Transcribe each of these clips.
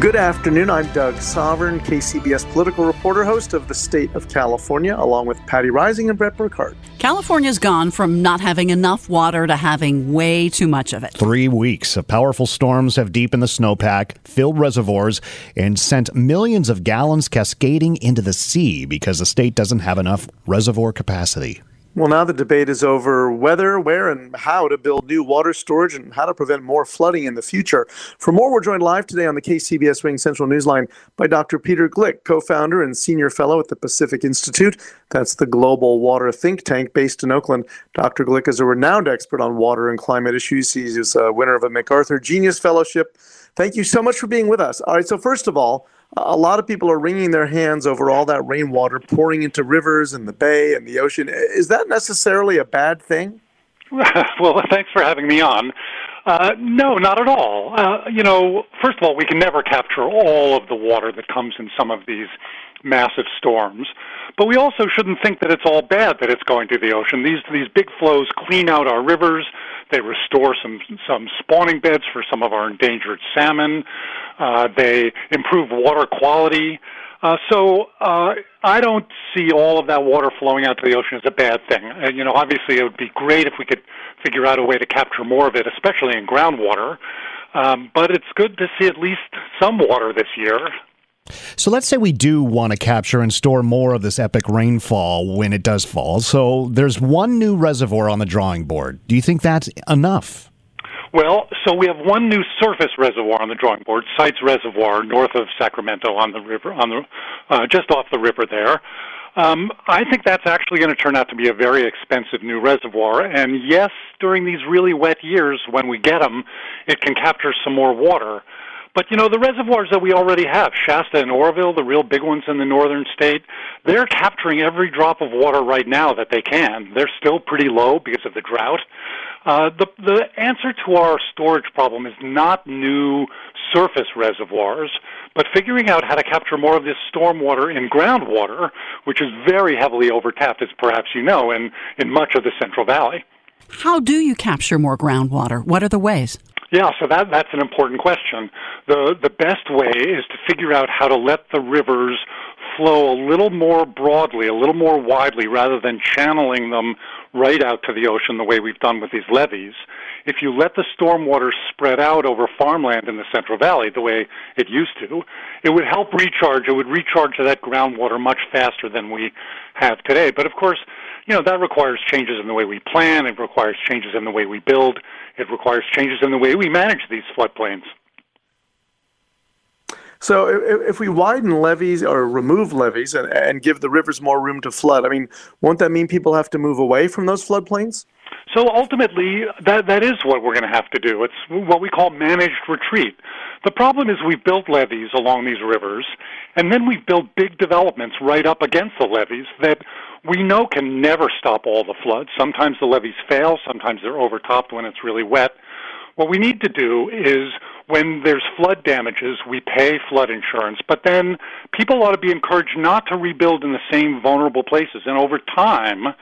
Good afternoon. I'm Doug Sovern, KCBS political reporter, host of The State of California, along with Patti Reising and Bret Burkhart. California's gone from not having enough water to having way too much of it. Three weeks of powerful storms have deepened the snowpack, filled reservoirs, and sent millions of gallons cascading into the sea because the state doesn't have enough reservoir capacity. Well, now the debate is over whether, where, and how to build new water storage and how to prevent more flooding in the future. For more, we're joined live today on the KCBS RingCentral Newsline by Dr. Peter Gleick, co founder and senior fellow at the Pacific Institute. That's the global water think tank based in Oakland. Dr. Gleick is a renowned expert on water and climate issues. He's a winner of a MacArthur Genius Fellowship. Thank you so much for being with us. All right, so first of all, a lot of people are wringing their hands over all that rainwater pouring into rivers and the bay and the ocean. Is that necessarily a bad thing? well, thanks for having me on. Uh, no, not at all. Uh, you know, first of all, we can never capture all of the water that comes in some of these massive storms. But we also shouldn't think that it's all bad that it's going to the ocean. These these big flows clean out our rivers. They restore some some spawning beds for some of our endangered salmon. Uh, they improve water quality. Uh, so uh, I don't see all of that water flowing out to the ocean as a bad thing. Uh, you know, obviously it would be great if we could figure out a way to capture more of it, especially in groundwater. Um, but it's good to see at least some water this year. So let's say we do want to capture and store more of this epic rainfall when it does fall. So there's one new reservoir on the drawing board. Do you think that's enough? Well, so we have one new surface reservoir on the drawing board, Sites Reservoir, north of Sacramento, on the river, on the uh, just off the river there. Um, I think that's actually going to turn out to be a very expensive new reservoir. And yes, during these really wet years, when we get them, it can capture some more water. But you know, the reservoirs that we already have, Shasta and Oroville, the real big ones in the northern state, they're capturing every drop of water right now that they can. They're still pretty low because of the drought. Uh, the the answer to our storage problem is not new surface reservoirs, but figuring out how to capture more of this stormwater in groundwater, which is very heavily overtapped, as perhaps you know, in, in much of the Central Valley. How do you capture more groundwater? What are the ways? Yeah, so that that's an important question. The the best way is to figure out how to let the rivers flow a little more broadly, a little more widely, rather than channeling them right out to the ocean the way we've done with these levees. If you let the stormwater spread out over farmland in the Central Valley the way it used to, it would help recharge. It would recharge that groundwater much faster than we have today. But of course, you know, that requires changes in the way we plan, it requires changes in the way we build, it requires changes in the way we manage these floodplains. So if we widen levees or remove levees and, and give the rivers more room to flood, I mean, won't that mean people have to move away from those floodplains? So ultimately, that that is what we're going to have to do. It's what we call managed retreat. The problem is we've built levees along these rivers, and then we've built big developments right up against the levees that we know can never stop all the floods. Sometimes the levees fail, sometimes they're overtopped when it's really wet. What we need to do is when there's flood damages, we pay flood insurance, but then people ought to be encouraged not to rebuild in the same vulnerable places. And over time,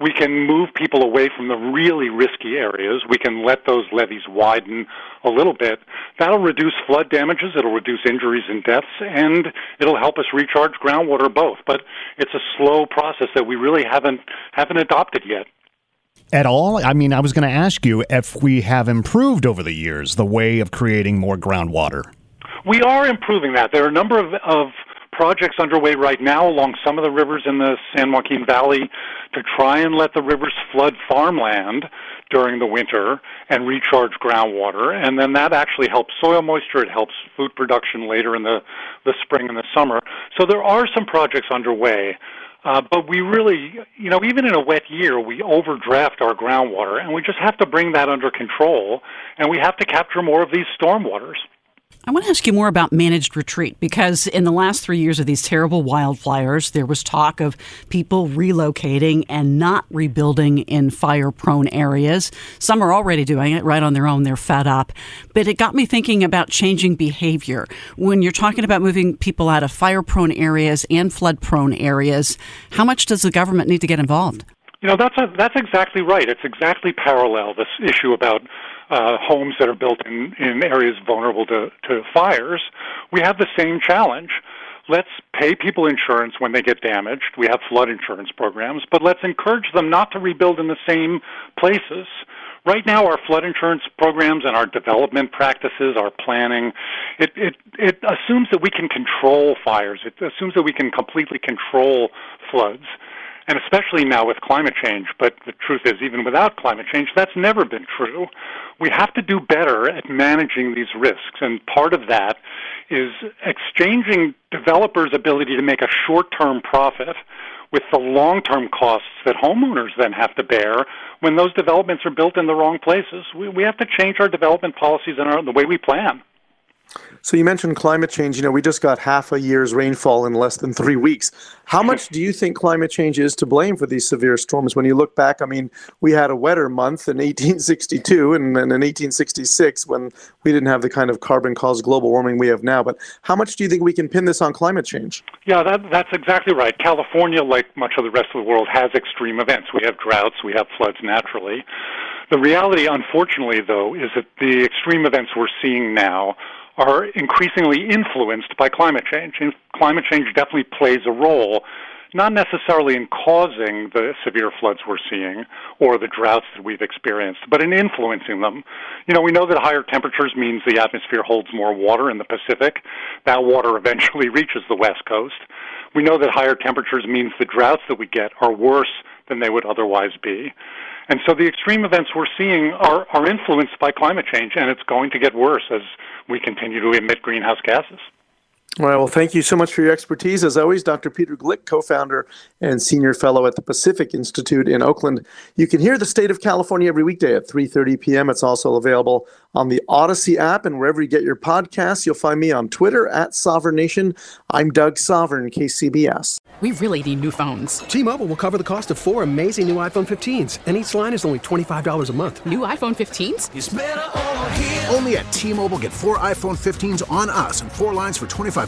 we can move people away from the really risky areas. We can let those levees widen a little bit. That'll reduce flood damages, it'll reduce injuries and deaths, and it'll help us recharge groundwater both. But it's a slow process that we really haven't haven't adopted yet. At all? I mean, I was going to ask you if we have improved over the years the way of creating more groundwater. We are improving that. There are a number of, of projects underway right now along some of the rivers in the San Joaquin Valley to try and let the rivers flood farmland during the winter and recharge groundwater. And then that actually helps soil moisture. It helps food production later in the, the spring and the summer. So there are some projects underway. Uh, but we really, you know, even in a wet year, we overdraft our groundwater, and we just have to bring that under control, and we have to capture more of these stormwaters. I want to ask you more about managed retreat because in the last three years of these terrible wildfires, there was talk of people relocating and not rebuilding in fire prone areas. Some are already doing it right on their own, they're fed up. But it got me thinking about changing behavior. When you're talking about moving people out of fire prone areas and flood prone areas, how much does the government need to get involved? You know, that's, a, that's exactly right. It's exactly parallel, this issue about uh, homes that are built in, in areas vulnerable to, to fires, we have the same challenge. Let's pay people insurance when they get damaged. We have flood insurance programs, but let's encourage them not to rebuild in the same places. Right now, our flood insurance programs and our development practices, our planning, it, it, it assumes that we can control fires. It assumes that we can completely control floods and especially now with climate change. But the truth is, even without climate change, that's never been true. We have to do better at managing these risks, and part of that is exchanging developers' ability to make a short term profit with the long term costs that homeowners then have to bear when those developments are built in the wrong places. We, we have to change our development policies and our, the way we plan. So you mentioned climate change. You know, we just got half a year's rainfall in less than three weeks. How much do you think climate change is to blame for these severe storms? When you look back, I mean, we had a wetter month in 1862 and, and in 1866 when we didn't have the kind of carbon-caused global warming we have now. But how much do you think we can pin this on climate change? Yeah, that, that's exactly right. California, like much of the rest of the world, has extreme events. We have droughts, we have floods naturally. The reality, unfortunately, though, is that the extreme events we're seeing now are increasingly influenced by climate change. And climate change definitely plays a role, not necessarily in causing the severe floods we're seeing or the droughts that we've experienced, but in influencing them. You know, we know that higher temperatures means the atmosphere holds more water in the Pacific. That water eventually reaches the West Coast. We know that higher temperatures means the droughts that we get are worse than they would otherwise be. And so the extreme events we're seeing are, are influenced by climate change, and it's going to get worse as we continue to emit greenhouse gases. All right. Well, thank you so much for your expertise. As always, Dr. Peter Gleick, co founder and senior fellow at the Pacific Institute in Oakland. You can hear the state of California every weekday at 3.30 p.m. It's also available on the Audacy app and wherever you get your podcasts. You'll find me on Twitter at Sovern Nation. I'm Doug Sovern, KCBS. We really need new phones. T-Mobile will cover the cost of four amazing new iPhone 15s, and each line is only $25 a month. New iPhone 15s? Only at T-Mobile get four iPhone 15s on us and four lines for 25